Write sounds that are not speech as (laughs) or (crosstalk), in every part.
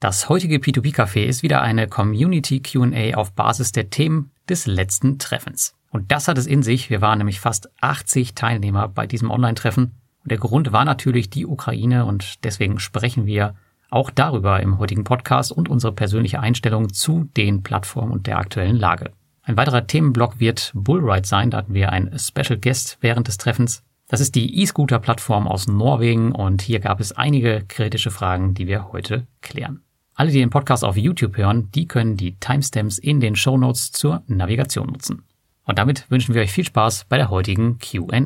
Das heutige P2P-Café ist wieder eine Community QA auf Basis der Themen des letzten Treffens. Und das hat es in sich. Wir waren nämlich fast 80 Teilnehmer bei diesem Online-Treffen. Und der Grund war natürlich die Ukraine und deswegen sprechen wir auch darüber im heutigen Podcast und unsere persönliche Einstellung zu den Plattformen und der aktuellen Lage. Ein weiterer Themenblock wird Bullride sein. Da hatten wir einen Special Guest während des Treffens. Das ist die E-Scooter-Plattform aus Norwegen und hier gab es einige kritische Fragen, die wir heute klären. Alle, die den Podcast auf YouTube hören, die können die Timestamps in den Show Notes zur Navigation nutzen. Und damit wünschen wir euch viel Spaß bei der heutigen QA.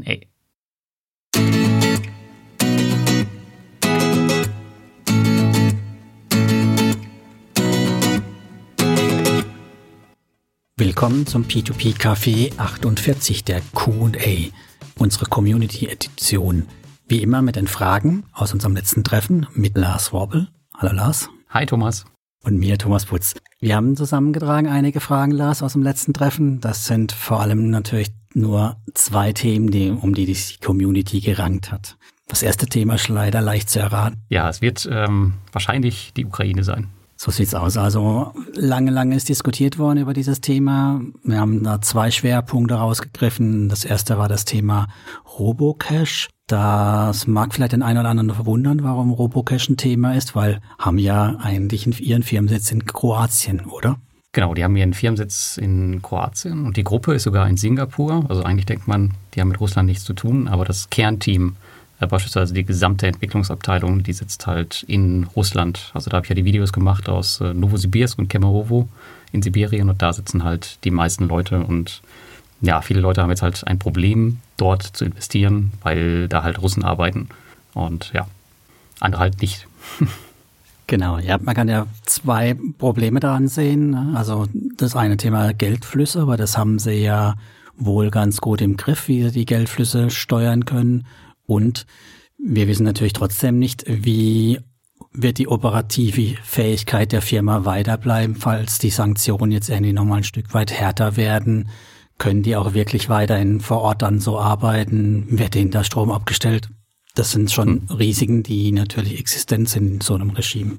Willkommen zum P2P Café 48 der Q&A, unsere Community Edition. Wie immer mit den Fragen aus unserem letzten Treffen mit Lars Worbel. Hallo Lars. Hi Thomas. Und mir Thomas Putz. Wir haben zusammengetragen einige Fragen, Lars, aus dem letzten Treffen. Das sind vor allem natürlich nur zwei Themen, die, um die die Community gerankt hat. Das erste Thema ist leider leicht zu erraten. Ja, es wird ähm, wahrscheinlich die Ukraine sein. So sieht's aus. Also lange, lange ist diskutiert worden über dieses Thema. Wir haben da zwei Schwerpunkte rausgegriffen. Das erste war das Thema Robocash. Das mag vielleicht den einen oder anderen verwundern, warum Robocash ein Thema ist, weil haben ja eigentlich ihren Firmensitz in Kroatien, oder? Genau, die haben ihren Firmensitz in Kroatien und die Gruppe ist sogar in Singapur. Also eigentlich denkt man, die haben mit Russland nichts zu tun, aber das Kernteam äh, beispielsweise die gesamte Entwicklungsabteilung, die sitzt halt in Russland. Also da habe ich ja die Videos gemacht aus äh, Novosibirsk und Kemerovo in Sibirien und da sitzen halt die meisten Leute und ja, viele Leute haben jetzt halt ein Problem, dort zu investieren, weil da halt Russen arbeiten und ja, andere halt nicht. (laughs) Genau, ja, man kann ja zwei Probleme daran sehen. Ne? Also das eine Thema Geldflüsse, aber das haben sie ja wohl ganz gut im Griff, wie sie die Geldflüsse steuern können. Und wir wissen natürlich trotzdem nicht, wie wird die operative Fähigkeit der Firma weiterbleiben, falls die Sanktionen jetzt irgendwie nochmal ein Stück weit härter werden. Können die auch wirklich weiterhin vor Ort dann so arbeiten? Wird denen der Strom abgestellt? Das sind schon hm. Risiken, die natürlich existent sind in so einem Regime.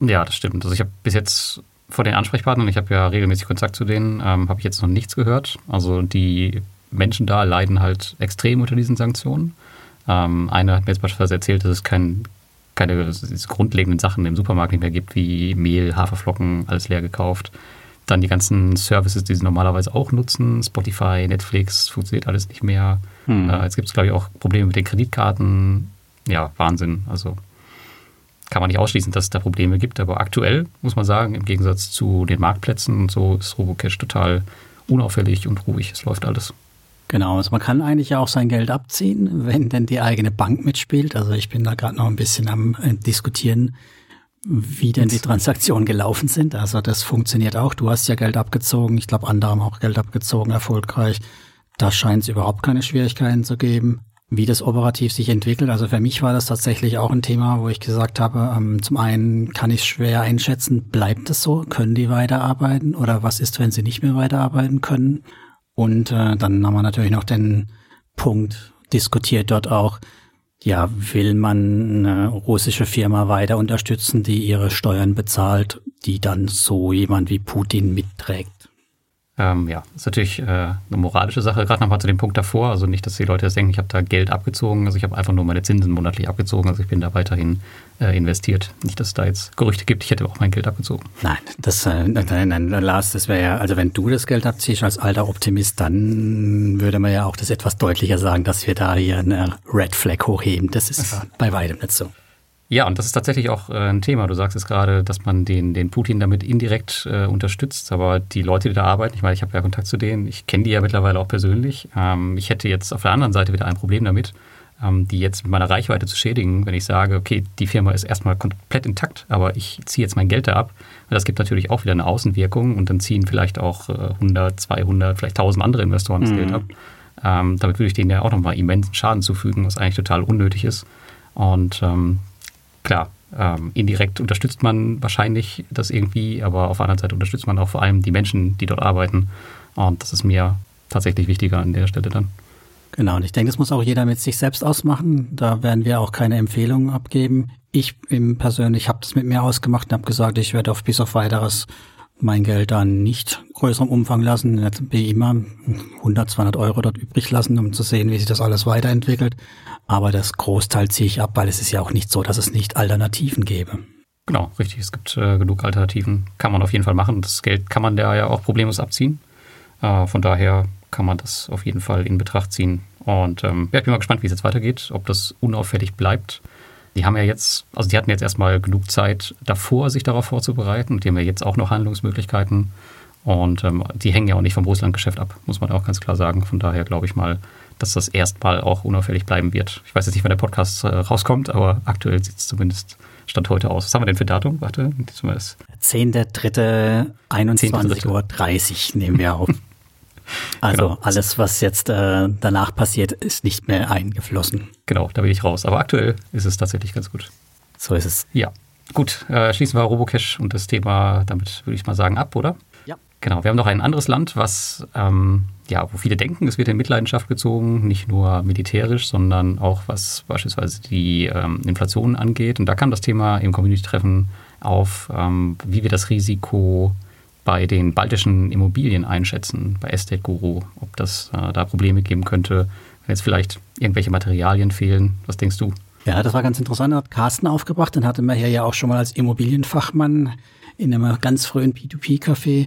Ja, das stimmt. Also ich habe bis jetzt vor den Ansprechpartnern, ich habe ja regelmäßig Kontakt zu denen, ähm, habe ich jetzt noch nichts gehört. Also die Menschen da leiden halt extrem unter diesen Sanktionen. Ähm, einer hat mir jetzt beispielsweise erzählt, dass es kein, keine grundlegenden Sachen im Supermarkt nicht mehr gibt, wie Mehl, Haferflocken, alles leer gekauft. Dann die ganzen Services, die sie normalerweise auch nutzen, Spotify, Netflix, funktioniert alles nicht mehr. Hm. Äh, jetzt gibt es, glaube ich, auch Probleme mit den Kreditkarten. Ja, Wahnsinn. Also kann man nicht ausschließen, dass es da Probleme gibt, aber aktuell muss man sagen, im Gegensatz zu den Marktplätzen und so ist Robocash total unauffällig und ruhig. Es läuft alles. Genau, also man kann eigentlich ja auch sein Geld abziehen, wenn denn die eigene Bank mitspielt. Also ich bin da gerade noch ein bisschen am äh, diskutieren, wie denn die Transaktionen gelaufen sind. Also das funktioniert auch. Du hast ja Geld abgezogen. Ich glaube, andere haben auch Geld abgezogen, erfolgreich. Da scheint es überhaupt keine Schwierigkeiten zu geben. Wie das operativ sich entwickelt. Also für mich war das tatsächlich auch ein Thema, wo ich gesagt habe, ähm, zum einen kann ich schwer einschätzen, bleibt es so? Können die weiterarbeiten? Oder was ist, wenn sie nicht mehr weiterarbeiten können? Und äh, dann haben wir natürlich noch den Punkt diskutiert dort auch, ja, will man eine russische Firma weiter unterstützen, die ihre Steuern bezahlt, die dann so jemand wie Putin mitträgt? Ähm, ja, ist natürlich äh, eine moralische Sache, gerade nochmal zu dem Punkt davor. Also nicht, dass die Leute jetzt denken, ich habe da Geld abgezogen. Also ich habe einfach nur meine Zinsen monatlich abgezogen. Also ich bin da weiterhin äh, investiert. Nicht, dass es da jetzt Gerüchte gibt, ich hätte auch mein Geld abgezogen. Nein, das, äh, nein, nein, Lars, das wäre ja, also wenn du das Geld abziehst als alter Optimist, dann würde man ja auch das etwas deutlicher sagen, dass wir da hier eine Red Flag hochheben. Das ist bei weitem nicht so. Ja, und das ist tatsächlich auch äh, ein Thema. Du sagst es gerade, dass man den, den Putin damit indirekt äh, unterstützt. Aber die Leute, die da arbeiten, ich meine, ich habe ja Kontakt zu denen, ich kenne die ja mittlerweile auch persönlich. Ähm, ich hätte jetzt auf der anderen Seite wieder ein Problem damit, ähm, die jetzt mit meiner Reichweite zu schädigen, wenn ich sage, okay, die Firma ist erstmal komplett intakt, aber ich ziehe jetzt mein Geld da ab. Das gibt natürlich auch wieder eine Außenwirkung und dann ziehen vielleicht auch äh, 100, 200, vielleicht 1000 andere Investoren das mhm. Geld ab. Ähm, damit würde ich denen ja auch nochmal immensen Schaden zufügen, was eigentlich total unnötig ist. Und ähm, klar, ähm, indirekt unterstützt man wahrscheinlich das irgendwie, aber auf der anderen Seite unterstützt man auch vor allem die Menschen, die dort arbeiten. Und das ist mir tatsächlich wichtiger an der Stelle dann. Genau, und ich denke, das muss auch jeder mit sich selbst ausmachen. Da werden wir auch keine Empfehlungen abgeben. Ich persönlich habe das mit mir ausgemacht und habe gesagt, ich werde auf bis auf weiteres mein Geld dann nicht größerem Umfang lassen, wie immer 100, 200 Euro dort übrig lassen, um zu sehen, wie sich das alles weiterentwickelt. Aber das Großteil ziehe ich ab, weil es ist ja auch nicht so, dass es nicht Alternativen gäbe. Genau, richtig. Es gibt äh, genug Alternativen. Kann man auf jeden Fall machen. Das Geld kann man da ja auch problemlos abziehen. Äh, von daher kann man das auf jeden Fall in Betracht ziehen. Und ähm, ja, ich bin mal gespannt, wie es jetzt weitergeht, ob das unauffällig bleibt. Die haben ja jetzt, also die hatten jetzt erstmal genug Zeit davor, sich darauf vorzubereiten. Die haben ja jetzt auch noch Handlungsmöglichkeiten. Und ähm, die hängen ja auch nicht vom Russland-Geschäft ab, muss man auch ganz klar sagen. Von daher glaube ich mal, dass das erstmal auch unauffällig bleiben wird. Ich weiß jetzt nicht, wann der Podcast äh, rauskommt, aber aktuell sieht es zumindest Stand heute aus. Was haben wir denn für Datum? Warte, 10.3.21 Uhr 30 nehmen wir auf. (laughs) Also genau. alles, was jetzt äh, danach passiert, ist nicht mehr eingeflossen. Genau, da bin ich raus. Aber aktuell ist es tatsächlich ganz gut. So ist es. Ja. Gut, äh, schließen wir Robocash und das Thema damit, würde ich mal sagen, ab, oder? Ja. Genau, wir haben noch ein anderes Land, was, ähm, ja, wo viele denken, es wird in Mitleidenschaft gezogen, nicht nur militärisch, sondern auch was beispielsweise die ähm, Inflation angeht. Und da kam das Thema im Community-Treffen auf, ähm, wie wir das Risiko bei den baltischen Immobilien einschätzen, bei Estate Guru, ob das äh, da Probleme geben könnte, wenn jetzt vielleicht irgendwelche Materialien fehlen. Was denkst du? Ja, das war ganz interessant. Da hat Carsten aufgebracht. Den hatte man hier ja auch schon mal als Immobilienfachmann in einem ganz frühen P2P-Café.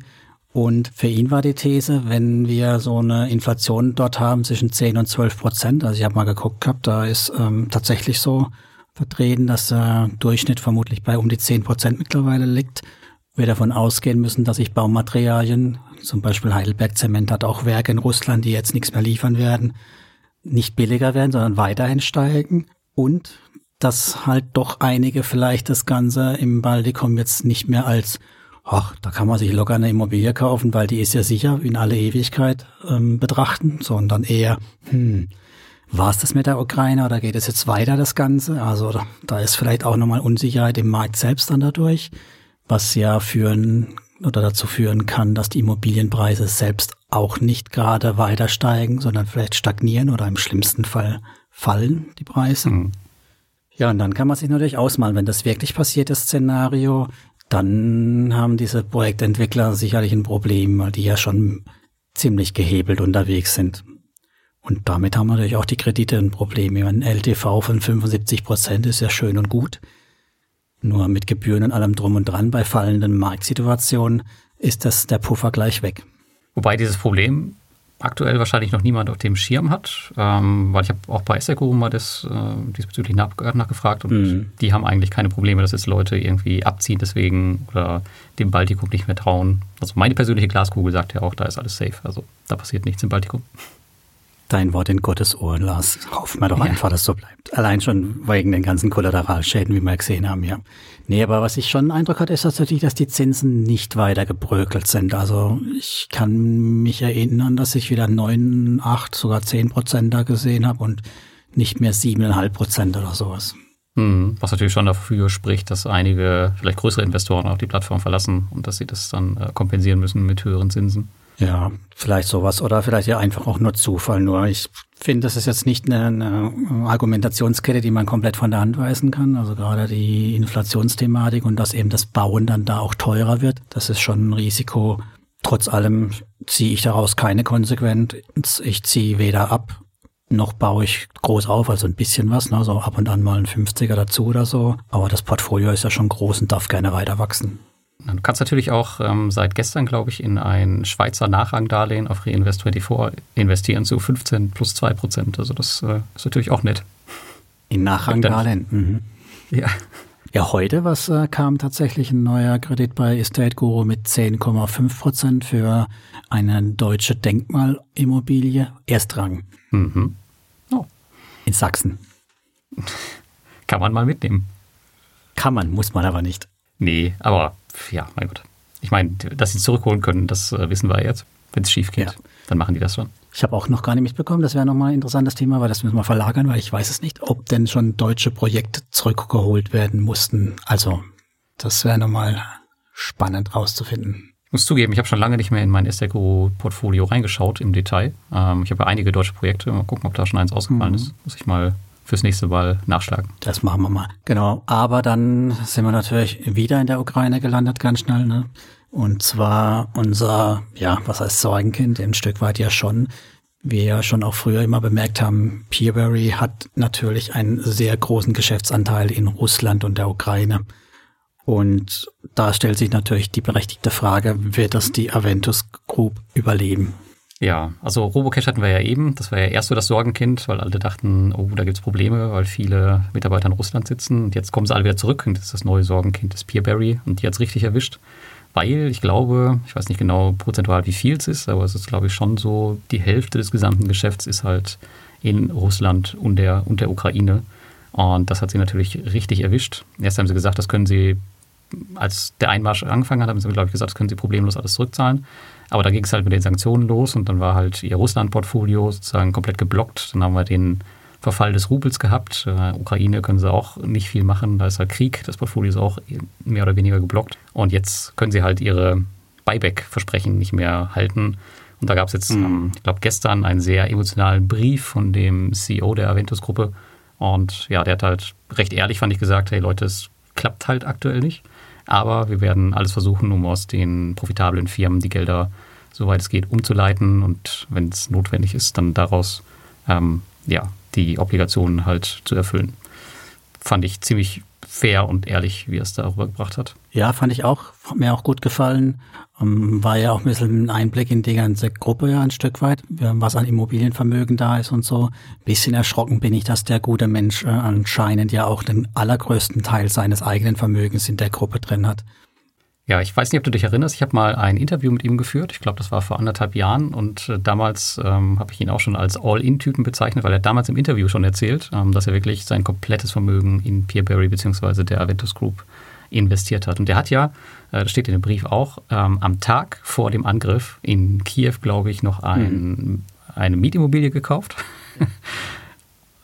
Und für ihn war die These, wenn wir so eine Inflation dort haben zwischen 10 und 12 Prozent, also ich habe mal geguckt gehabt, da ist ähm, tatsächlich so vertreten, dass der Durchschnitt vermutlich bei um die 10 Prozent mittlerweile liegt. Wir davon ausgehen müssen, dass sich Baumaterialien, zum Beispiel Heidelberg Zement hat auch Werke in Russland, die jetzt nichts mehr liefern werden, nicht billiger werden, sondern weiterhin steigen. Und dass halt doch einige vielleicht das Ganze im Baltikum jetzt nicht mehr als, ach, da kann man sich locker eine Immobilie kaufen, weil die ist ja sicher in alle Ewigkeit ähm, betrachten, sondern eher, hm, war es das mit der Ukraine oder geht es jetzt weiter, das Ganze? Also da, ist vielleicht auch nochmal Unsicherheit im Markt selbst dann dadurch was ja führen oder dazu führen kann, dass die Immobilienpreise selbst auch nicht gerade weiter steigen, sondern vielleicht stagnieren oder im schlimmsten Fall fallen die Preise. Mhm. Ja, und dann kann man sich natürlich ausmalen, wenn das wirklich passiert, das Szenario, dann haben diese Projektentwickler sicherlich ein Problem, weil die ja schon ziemlich gehebelt unterwegs sind. Und damit haben natürlich auch die Kredite ein Problem. Ein LTV von 75 Prozent ist ja schön und gut. Nur mit Gebühren und allem drum und dran bei fallenden Marktsituationen ist das der Puffer gleich weg. Wobei dieses Problem aktuell wahrscheinlich noch niemand auf dem Schirm hat, ähm, weil ich habe auch bei Esseco mal das äh, diesbezüglich nach, nachgefragt und mhm. die haben eigentlich keine Probleme, dass jetzt Leute irgendwie abziehen deswegen oder dem Baltikum nicht mehr trauen. Also meine persönliche Glaskugel sagt ja auch, da ist alles safe. Also da passiert nichts im Baltikum dein Wort in Gottes Ohren, Lars. Hoffen wir doch ja. einfach, dass so bleibt. Allein schon wegen den ganzen Kollateralschäden, wie wir gesehen haben, ja. Nee, aber was ich schon einen Eindruck hatte, ist tatsächlich, dass die Zinsen nicht weiter gebrökelt sind. Also ich kann mich erinnern, dass ich wieder neun, acht, sogar zehn Prozent da gesehen habe und nicht mehr siebeneinhalb Prozent oder sowas. Hm, was natürlich schon dafür spricht, dass einige vielleicht größere Investoren auch die Plattform verlassen und dass sie das dann äh, kompensieren müssen mit höheren Zinsen. Ja, vielleicht sowas oder vielleicht ja einfach auch nur Zufall. Nur ich finde, das ist jetzt nicht eine, eine, Argumentationskette, die man komplett von der Hand weisen kann. Also gerade die Inflationsthematik und dass eben das Bauen dann da auch teurer wird, das ist schon ein Risiko. Trotz allem ziehe ich daraus keine Konsequenz. Ich ziehe weder ab, noch baue ich groß auf, also ein bisschen was, ne, so ab und an mal ein 50er dazu oder so. Aber das Portfolio ist ja schon groß und darf gerne weiter wachsen. Du kannst natürlich auch ähm, seit gestern, glaube ich, in ein Schweizer Nachrangdarlehen auf Reinvest24 investieren zu 15 plus 2 Prozent. Also das äh, ist natürlich auch nett. In Nachrangdarlehen? Mhm. Ja. Ja, heute was äh, kam tatsächlich ein neuer Kredit bei Estate Guru mit 10,5 Prozent für eine deutsche Denkmalimmobilie Erstrang. Mhm. Oh. In Sachsen. Kann man mal mitnehmen. Kann man, muss man aber nicht. Nee, aber ja, mein Gott. Ich meine, dass sie zurückholen können, das äh, wissen wir jetzt. Wenn es schief geht, ja. dann machen die das schon. Ich habe auch noch gar nicht mitbekommen, das wäre nochmal ein interessantes Thema, weil das müssen wir verlagern, weil ich weiß es nicht, ob denn schon deutsche Projekte zurückgeholt werden mussten. Also, das wäre nochmal spannend rauszufinden. Ich muss zugeben, ich habe schon lange nicht mehr in mein Esteco-Portfolio reingeschaut im Detail. Ähm, ich habe ja einige deutsche Projekte. Mal gucken, ob da schon eins ausgefallen mhm. ist. Muss ich mal fürs nächste Mal nachschlagen. Das machen wir mal. Genau. Aber dann sind wir natürlich wieder in der Ukraine gelandet, ganz schnell. Ne? Und zwar unser, ja, was heißt Sorgenkind, ein Stück weit ja schon. Wir ja schon auch früher immer bemerkt haben, Peerberry hat natürlich einen sehr großen Geschäftsanteil in Russland und der Ukraine. Und da stellt sich natürlich die berechtigte Frage, wird das die Aventus Group überleben? Ja, also Robocash hatten wir ja eben. Das war ja erst so das Sorgenkind, weil alle dachten, oh, da gibt's Probleme, weil viele Mitarbeiter in Russland sitzen. Und jetzt kommen sie alle wieder zurück und das ist das neue Sorgenkind, das Peerberry. Und die hat's richtig erwischt, weil ich glaube, ich weiß nicht genau prozentual, wie viel es ist, aber es ist, glaube ich, schon so, die Hälfte des gesamten Geschäfts ist halt in Russland und der, und der Ukraine. Und das hat sie natürlich richtig erwischt. Erst haben sie gesagt, das können sie als der Einmarsch angefangen hat, haben sie, glaube ich, gesagt, das können sie problemlos alles zurückzahlen. Aber da ging es halt mit den Sanktionen los und dann war halt ihr Russland-Portfolio sozusagen komplett geblockt. Dann haben wir den Verfall des Rubels gehabt. Äh, Ukraine können sie auch nicht viel machen, da ist halt Krieg. Das Portfolio ist auch mehr oder weniger geblockt. Und jetzt können sie halt ihre Buyback-Versprechen nicht mehr halten. Und da gab es jetzt, mhm. ich glaube, gestern einen sehr emotionalen Brief von dem CEO der Aventus-Gruppe. Und ja, der hat halt recht ehrlich, fand ich, gesagt, hey Leute, es klappt halt aktuell nicht. Aber wir werden alles versuchen, um aus den profitablen Firmen die Gelder, soweit es geht, umzuleiten und wenn es notwendig ist, dann daraus ähm, ja, die Obligationen halt zu erfüllen. Fand ich ziemlich fair und ehrlich, wie er es darüber gebracht hat. Ja, fand ich auch. Hat mir auch gut gefallen. Um, war ja auch ein bisschen ein Einblick in die ganze Gruppe ja ein Stück weit, was an Immobilienvermögen da ist und so. bisschen erschrocken bin ich, dass der gute Mensch äh, anscheinend ja auch den allergrößten Teil seines eigenen Vermögens in der Gruppe drin hat. Ja, ich weiß nicht, ob du dich erinnerst. Ich habe mal ein Interview mit ihm geführt. Ich glaube, das war vor anderthalb Jahren. Und äh, damals ähm, habe ich ihn auch schon als All-In-Typen bezeichnet, weil er damals im Interview schon erzählt, ähm, dass er wirklich sein komplettes Vermögen in Peerberry bzw. der Aventus Group investiert hat. Und der hat ja, äh, das steht in dem Brief auch, ähm, am Tag vor dem Angriff in Kiew, glaube ich, noch ein, mhm. eine Mietimmobilie gekauft. (laughs)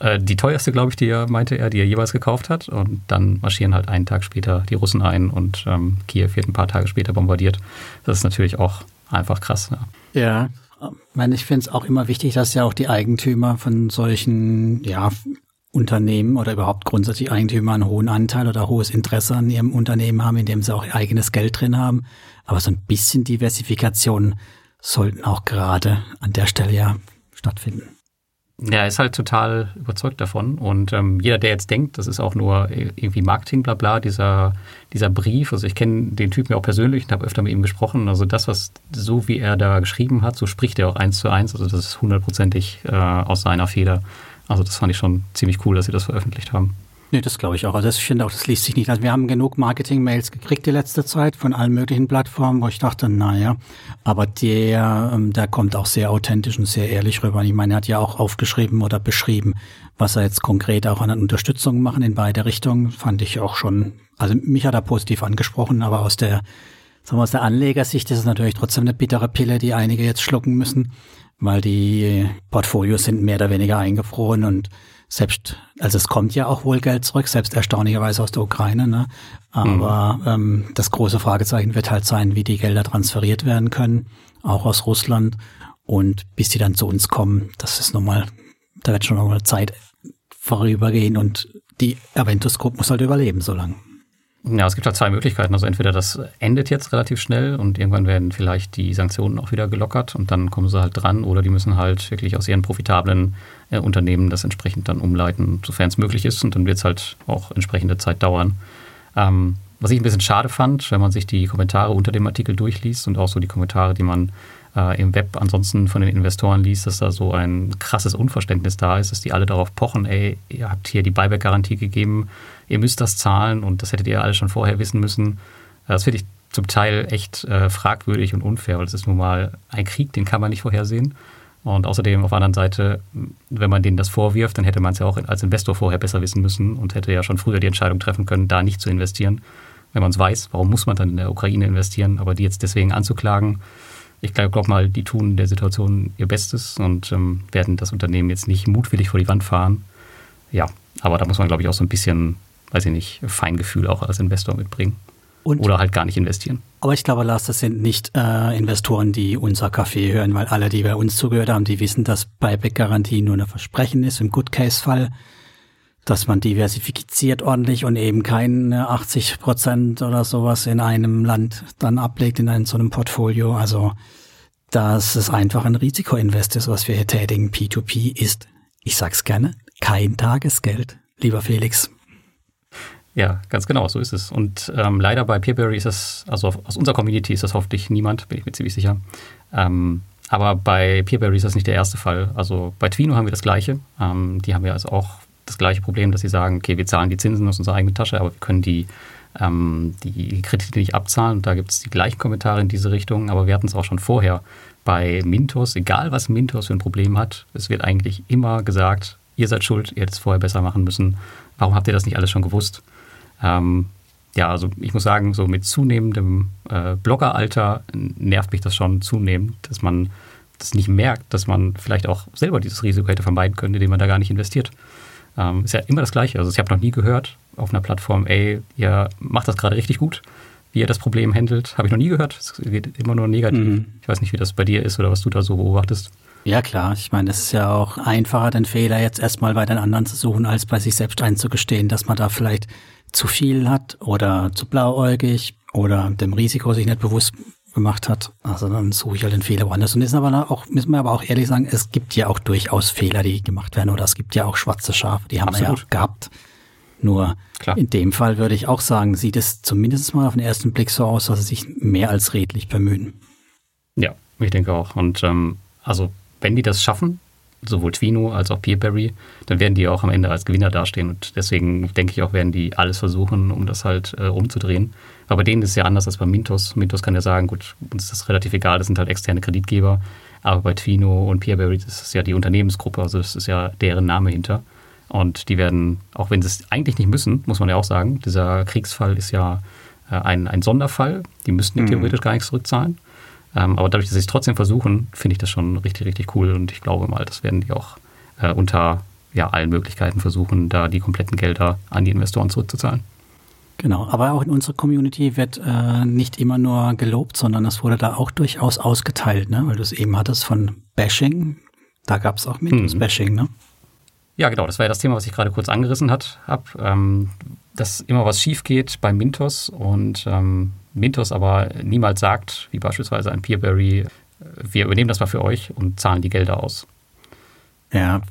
Äh, die teuerste, glaube ich, die er meinte er, die er jeweils gekauft hat. Und dann marschieren halt einen Tag später die Russen ein und ähm, Kiew wird ein paar Tage später bombardiert. Das ist natürlich auch einfach krass. Ja, ja ich, meine, ich finde es auch immer wichtig, dass ja auch die Eigentümer von solchen ja, Unternehmen oder überhaupt grundsätzlich Eigentümer einen hohen Anteil oder hohes Interesse an ihrem Unternehmen haben, indem sie auch ihr eigenes Geld drin haben. Aber so ein bisschen Diversifikation sollten auch gerade an der Stelle ja stattfinden. Ja, er ist halt total überzeugt davon. Und ähm, jeder, der jetzt denkt, das ist auch nur irgendwie Marketing, bla bla, dieser, dieser Brief, also ich kenne den Typen ja auch persönlich und habe öfter mit ihm gesprochen. Also das, was so wie er da geschrieben hat, so spricht er auch eins zu eins. Also das ist hundertprozentig äh, aus seiner Feder. Also das fand ich schon ziemlich cool, dass sie das veröffentlicht haben. Nee, das glaube ich auch. Also das, ich finde auch, das liest sich nicht. Also wir haben genug Marketing-Mails gekriegt die letzte Zeit von allen möglichen Plattformen, wo ich dachte, naja, aber der, ähm, der kommt auch sehr authentisch und sehr ehrlich rüber. Ich meine, er hat ja auch aufgeschrieben oder beschrieben, was er jetzt konkret auch an Unterstützung machen in beide Richtungen, fand ich auch schon, also mich hat er positiv angesprochen, aber aus der, sagen wir aus der Anlegersicht ist es natürlich trotzdem eine bittere Pille, die einige jetzt schlucken müssen, weil die Portfolios sind mehr oder weniger eingefroren und selbst, also es kommt ja auch wohl Geld zurück, selbst erstaunlicherweise aus der Ukraine, ne? Aber mhm. ähm, das große Fragezeichen wird halt sein, wie die Gelder transferiert werden können, auch aus Russland. Und bis die dann zu uns kommen, das ist nochmal, da wird schon nochmal Zeit vorübergehen und die Aventus Group muss halt überleben so lange. Ja, es gibt halt zwei Möglichkeiten. Also entweder das endet jetzt relativ schnell und irgendwann werden vielleicht die Sanktionen auch wieder gelockert und dann kommen sie halt dran oder die müssen halt wirklich aus ihren profitablen äh, Unternehmen das entsprechend dann umleiten, sofern es möglich ist und dann wird es halt auch entsprechende Zeit dauern. Ähm, was ich ein bisschen schade fand, wenn man sich die Kommentare unter dem Artikel durchliest und auch so die Kommentare, die man äh, im Web ansonsten von den Investoren liest, dass da so ein krasses Unverständnis da ist, dass die alle darauf pochen, ey, ihr habt hier die Buyback-Garantie gegeben, ihr müsst das zahlen und das hättet ihr alle schon vorher wissen müssen. Das finde ich zum Teil echt äh, fragwürdig und unfair, weil es ist nun mal ein Krieg, den kann man nicht vorhersehen. Und außerdem auf der anderen Seite, wenn man denen das vorwirft, dann hätte man es ja auch als Investor vorher besser wissen müssen und hätte ja schon früher die Entscheidung treffen können, da nicht zu investieren. Wenn man es weiß, warum muss man dann in der Ukraine investieren? Aber die jetzt deswegen anzuklagen, ich glaube glaub mal, die tun der Situation ihr Bestes und ähm, werden das Unternehmen jetzt nicht mutwillig vor die Wand fahren. Ja, aber da muss man, glaube ich, auch so ein bisschen, weiß ich nicht, Feingefühl auch als Investor mitbringen. Und, oder halt gar nicht investieren. Aber ich glaube, Lars, das sind nicht äh, Investoren, die unser Café hören, weil alle, die bei uns zugehört haben, die wissen, dass Buyback-Garantie nur ein Versprechen ist, im Good-Case-Fall, dass man diversifiziert ordentlich und eben keine 80 Prozent oder sowas in einem Land dann ablegt in einem, so einem Portfolio. Also, dass es einfach ein Risikoinvest ist, was wir hier tätigen. P2P ist, ich sag's gerne, kein Tagesgeld, lieber Felix. Ja, ganz genau, so ist es. Und ähm, leider bei Peerberry ist das, also aus unserer Community ist das hoffentlich niemand, bin ich mir ziemlich sicher. Ähm, aber bei Peerberry ist das nicht der erste Fall. Also bei Twino haben wir das Gleiche. Ähm, die haben ja also auch das gleiche Problem, dass sie sagen, okay, wir zahlen die Zinsen aus unserer eigenen Tasche, aber wir können die, ähm, die Kredite nicht abzahlen. Und da gibt es die gleichen Kommentare in diese Richtung, aber wir hatten es auch schon vorher. Bei Mintos, egal was Mintos für ein Problem hat, es wird eigentlich immer gesagt, ihr seid schuld, ihr hättet es vorher besser machen müssen. Warum habt ihr das nicht alles schon gewusst? Ähm, ja, also ich muss sagen, so mit zunehmendem äh, Bloggeralter nervt mich das schon zunehmend, dass man das nicht merkt, dass man vielleicht auch selber dieses Risiko hätte vermeiden können, indem man da gar nicht investiert. Ähm, ist ja immer das Gleiche. Also ich habe noch nie gehört auf einer Plattform, ey, ihr macht das gerade richtig gut, wie ihr das Problem handelt. Habe ich noch nie gehört. Es geht immer nur negativ. Mhm. Ich weiß nicht, wie das bei dir ist oder was du da so beobachtest. Ja, klar. Ich meine, es ist ja auch einfacher, den Fehler jetzt erstmal bei den anderen zu suchen, als bei sich selbst einzugestehen, dass man da vielleicht zu viel hat oder zu blauäugig oder dem Risiko sich nicht bewusst gemacht hat. Also dann suche ich halt den Fehler woanders. Und ist aber auch, müssen wir aber auch ehrlich sagen, es gibt ja auch durchaus Fehler, die gemacht werden oder es gibt ja auch schwarze Schafe, die haben Absolut. wir ja gehabt. Nur Klar. in dem Fall würde ich auch sagen, sieht es zumindest mal auf den ersten Blick so aus, dass sie sich mehr als redlich bemühen. Ja, ich denke auch. Und ähm, also wenn die das schaffen, sowohl Twino als auch Peerberry, dann werden die auch am Ende als Gewinner dastehen. Und deswegen denke ich auch, werden die alles versuchen, um das halt äh, umzudrehen. Aber bei denen ist es ja anders als bei Mintos. Mintos kann ja sagen, gut, uns ist das relativ egal, das sind halt externe Kreditgeber. Aber bei Twino und Peerberry, ist ja die Unternehmensgruppe, also das ist ja deren Name hinter. Und die werden, auch wenn sie es eigentlich nicht müssen, muss man ja auch sagen, dieser Kriegsfall ist ja äh, ein, ein Sonderfall. Die müssten mhm. theoretisch gar nichts zurückzahlen. Ähm, aber dadurch, dass sie es trotzdem versuchen, finde ich das schon richtig, richtig cool. Und ich glaube mal, das werden die auch äh, unter ja, allen Möglichkeiten versuchen, da die kompletten Gelder an die Investoren zurückzuzahlen. Genau, aber auch in unserer Community wird äh, nicht immer nur gelobt, sondern es wurde da auch durchaus ausgeteilt, ne? weil du es eben hattest von Bashing. Da gab es auch Mintos-Bashing, mhm. ne? Ja, genau, das war ja das Thema, was ich gerade kurz angerissen habe, ähm, dass immer was schief geht bei Mintos und ähm, Mintos aber niemals sagt, wie beispielsweise ein Peerberry, wir übernehmen das mal für euch und zahlen die Gelder aus. Ja,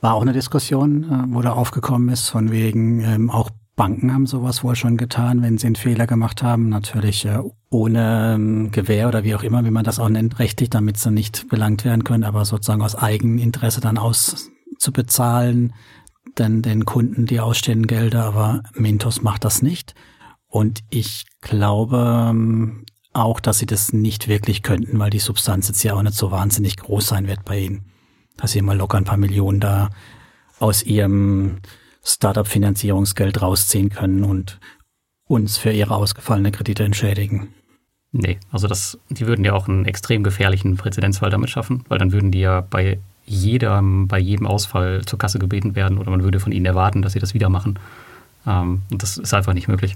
war auch eine Diskussion, äh, wo da aufgekommen ist, von wegen, ähm, auch Banken haben sowas wohl schon getan, wenn sie einen Fehler gemacht haben. Natürlich äh, ohne ähm, Gewähr oder wie auch immer, wie man das auch nennt, rechtlich, damit sie nicht belangt werden können, aber sozusagen aus Eigeninteresse dann auszubezahlen, denn den Kunden die ausstehenden Gelder. Aber Mintos macht das nicht. Und ich glaube ähm, auch, dass sie das nicht wirklich könnten, weil die Substanz jetzt ja auch nicht so wahnsinnig groß sein wird bei ihnen. Dass sie mal locker ein paar Millionen da aus ihrem Startup-Finanzierungsgeld rausziehen können und uns für ihre ausgefallene Kredite entschädigen. Nee, also das, die würden ja auch einen extrem gefährlichen Präzedenzfall damit schaffen, weil dann würden die ja bei jedem, bei jedem Ausfall zur Kasse gebeten werden oder man würde von ihnen erwarten, dass sie das wieder machen. Ähm, und das ist einfach nicht möglich.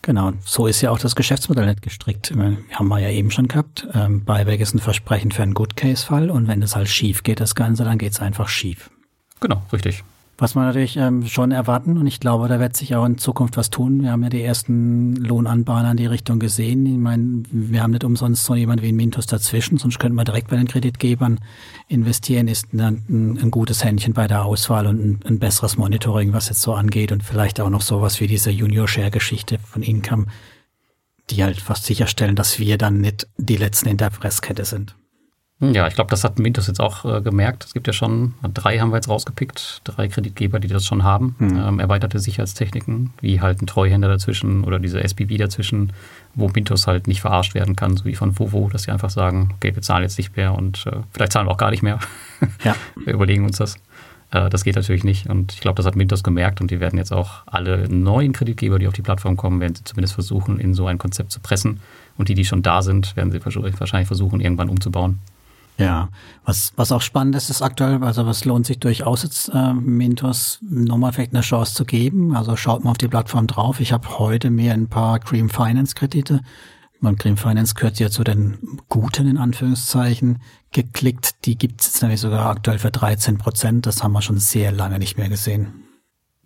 Genau, so ist ja auch das Geschäftsmodell nicht gestrickt. Haben wir ja eben schon gehabt. Ähm, Buyback ist ein Versprechen für einen Good-Case-Fall und wenn es halt schief geht, das Ganze, dann geht es einfach schief. Genau, richtig. Was man natürlich ähm, schon erwarten und ich glaube, da wird sich auch in Zukunft was tun. Wir haben ja die ersten Lohnanbahner in die Richtung gesehen. Ich meine, wir haben nicht umsonst so jemand wie ein Mintos dazwischen, sonst könnte man direkt bei den Kreditgebern investieren, ist ein, ein, ein gutes Händchen bei der Auswahl und ein, ein, besseres Monitoring, was jetzt so angeht und vielleicht auch noch sowas wie diese Junior-Share-Geschichte von Income, die halt fast sicherstellen, dass wir dann nicht die Letzten in der Presskette sind. Ja, ich glaube, das hat Mintos jetzt auch äh, gemerkt. Es gibt ja schon, drei haben wir jetzt rausgepickt, drei Kreditgeber, die das schon haben. Mhm. Ähm, erweiterte Sicherheitstechniken, wie halt ein Treuhänder dazwischen oder diese SPV dazwischen, wo Mintos halt nicht verarscht werden kann, so wie von Vovo, dass sie einfach sagen, okay, wir zahlen jetzt nicht mehr und äh, vielleicht zahlen wir auch gar nicht mehr. Ja. (laughs) wir überlegen uns das. Äh, das geht natürlich nicht und ich glaube, das hat Mintos gemerkt und die werden jetzt auch alle neuen Kreditgeber, die auf die Plattform kommen, werden sie zumindest versuchen, in so ein Konzept zu pressen. Und die, die schon da sind, werden sie wahrscheinlich versuchen, irgendwann umzubauen. Ja, was, was auch spannend ist, ist aktuell, also was lohnt sich durchaus jetzt äh, Mintos nochmal vielleicht eine Chance zu geben. Also schaut mal auf die Plattform drauf. Ich habe heute mir ein paar Cream Finance Kredite, man Cream Finance gehört ja zu den guten in Anführungszeichen, geklickt. Die gibt es jetzt nämlich sogar aktuell für 13 Prozent. Das haben wir schon sehr lange nicht mehr gesehen.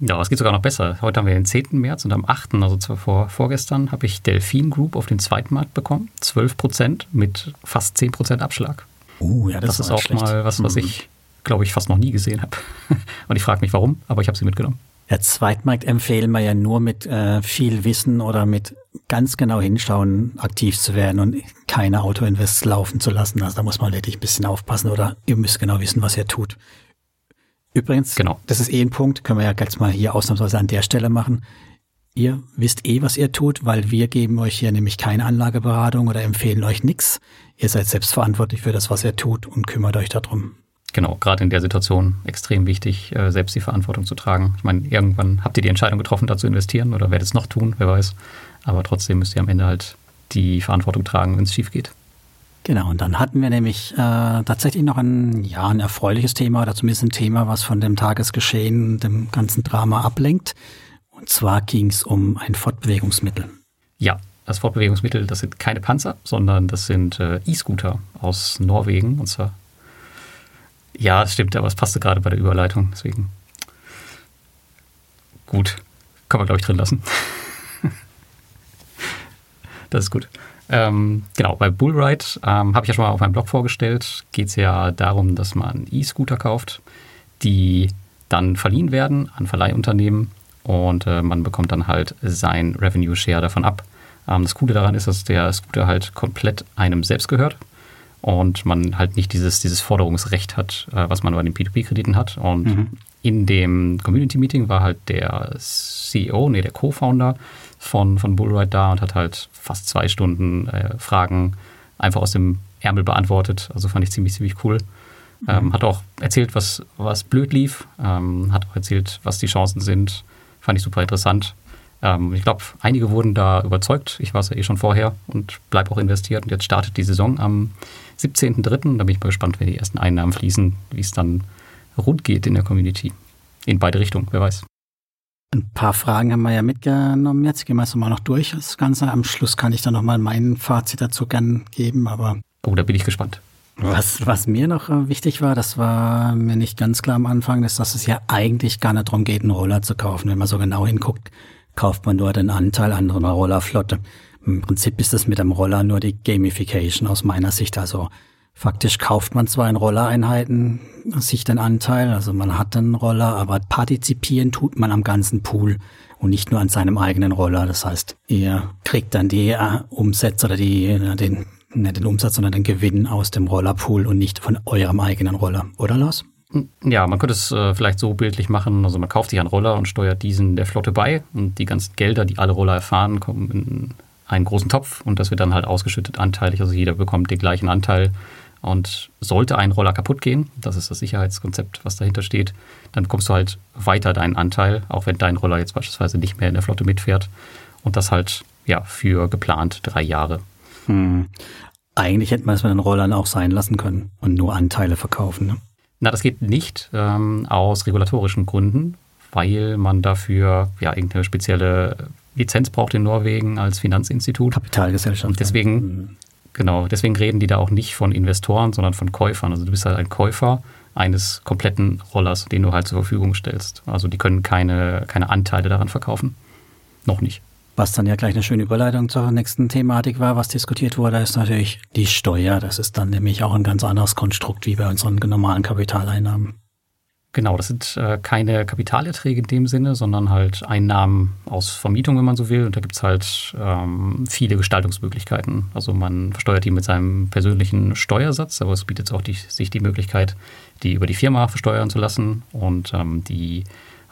Ja, es geht sogar noch besser. Heute haben wir den 10. März und am 8., also zwar vor, vorgestern, habe ich Delphin Group auf den zweiten Markt bekommen. 12 Prozent mit fast 10 Prozent Abschlag. Uh, ja, das, das ist auch schlecht. mal was, was mhm. ich, glaube ich, fast noch nie gesehen habe. (laughs) Und ich frage mich warum, aber ich habe sie mitgenommen. Ja, Zweitmarkt empfehlen wir ja nur mit äh, viel Wissen oder mit ganz genau hinschauen, aktiv zu werden und keine Autoinvests laufen zu lassen. Also da muss man wirklich ein bisschen aufpassen oder ihr müsst genau wissen, was ihr tut. Übrigens, genau. das ist eh ein Punkt, können wir ja jetzt mal hier ausnahmsweise an der Stelle machen. Ihr wisst eh, was ihr tut, weil wir geben euch hier nämlich keine Anlageberatung oder empfehlen euch nichts. Ihr seid selbstverantwortlich für das, was ihr tut und kümmert euch darum. Genau, gerade in der Situation extrem wichtig, äh, selbst die Verantwortung zu tragen. Ich meine, irgendwann habt ihr die Entscheidung getroffen, da zu investieren oder werdet es noch tun, wer weiß. Aber trotzdem müsst ihr am Ende halt die Verantwortung tragen, wenn es schief geht. Genau, und dann hatten wir nämlich äh, tatsächlich noch ein, ja, ein erfreuliches Thema oder zumindest ein Thema, was von dem Tagesgeschehen, dem ganzen Drama ablenkt. Und zwar ging es um ein Fortbewegungsmittel. Ja, das Fortbewegungsmittel, das sind keine Panzer, sondern das sind äh, E-Scooter aus Norwegen. Und zwar, ja, das stimmt, aber es passte gerade bei der Überleitung, deswegen. Gut, kann man, glaube ich, drin lassen. (laughs) das ist gut. Ähm, genau, bei Bullride ähm, habe ich ja schon mal auf meinem Blog vorgestellt, geht es ja darum, dass man E-Scooter kauft, die dann verliehen werden an Verleihunternehmen und äh, man bekommt dann halt sein Revenue Share davon ab. Ähm, das Coole daran ist, dass der Scooter halt komplett einem selbst gehört und man halt nicht dieses, dieses Forderungsrecht hat, äh, was man bei den P2P-Krediten hat. Und mhm. in dem Community-Meeting war halt der CEO, nee, der Co-Founder von, von Bullride da und hat halt fast zwei Stunden äh, Fragen einfach aus dem Ärmel beantwortet. Also fand ich ziemlich, ziemlich cool. Mhm. Ähm, hat auch erzählt, was, was blöd lief, ähm, hat auch erzählt, was die Chancen sind. Fand ich super interessant. Ähm, ich glaube, einige wurden da überzeugt. Ich war es ja eh schon vorher und bleibe auch investiert. Und jetzt startet die Saison am 17.03. Da bin ich mal gespannt, wenn die ersten Einnahmen fließen, wie es dann rund geht in der Community. In beide Richtungen, wer weiß. Ein paar Fragen haben wir ja mitgenommen jetzt. Gehen wir es mal noch durch, das Ganze. Am Schluss kann ich dann nochmal mein Fazit dazu gern geben, aber. Oh, da bin ich gespannt. Was, was mir noch äh, wichtig war, das war mir nicht ganz klar am Anfang, ist, dass es ja eigentlich gar nicht darum geht, einen Roller zu kaufen. Wenn man so genau hinguckt, kauft man nur den Anteil an einer Rollerflotte. Im Prinzip ist das mit dem Roller nur die Gamification aus meiner Sicht. Also Faktisch kauft man zwar in Rollereinheiten sich den Anteil, also man hat einen Roller, aber partizipieren tut man am ganzen Pool und nicht nur an seinem eigenen Roller. Das heißt, ihr kriegt dann die äh, Umsätze oder die, äh, den, nicht den Umsatz, sondern den Gewinn aus dem Rollerpool und nicht von eurem eigenen Roller. Oder Lars? Ja, man könnte es äh, vielleicht so bildlich machen. Also man kauft sich einen Roller und steuert diesen der Flotte bei und die ganzen Gelder, die alle Roller erfahren, kommen in einen großen Topf und das wird dann halt ausgeschüttet anteilig. Also jeder bekommt den gleichen Anteil und sollte ein Roller kaputt gehen, das ist das Sicherheitskonzept, was dahinter steht, dann bekommst du halt weiter deinen Anteil, auch wenn dein Roller jetzt beispielsweise nicht mehr in der Flotte mitfährt. Und das halt ja für geplant drei Jahre. Hm. Eigentlich hätte man es mit den Rollern auch sein lassen können und nur Anteile verkaufen. Ne? Na, das geht nicht ähm, aus regulatorischen Gründen, weil man dafür ja irgendeine spezielle Lizenz braucht in Norwegen als Finanzinstitut. Kapitalgesellschaft. Und deswegen mhm. Genau, deswegen reden die da auch nicht von Investoren, sondern von Käufern. Also du bist halt ein Käufer eines kompletten Rollers, den du halt zur Verfügung stellst. Also die können keine, keine Anteile daran verkaufen. Noch nicht. Was dann ja gleich eine schöne Überleitung zur nächsten Thematik war, was diskutiert wurde, ist natürlich die Steuer. Das ist dann nämlich auch ein ganz anderes Konstrukt wie bei unseren normalen Kapitaleinnahmen. Genau, das sind äh, keine Kapitalerträge in dem Sinne, sondern halt Einnahmen aus Vermietung, wenn man so will. Und da gibt es halt ähm, viele Gestaltungsmöglichkeiten. Also man versteuert die mit seinem persönlichen Steuersatz, aber es bietet auch die, sich die Möglichkeit, die über die Firma versteuern zu lassen. Und ähm, die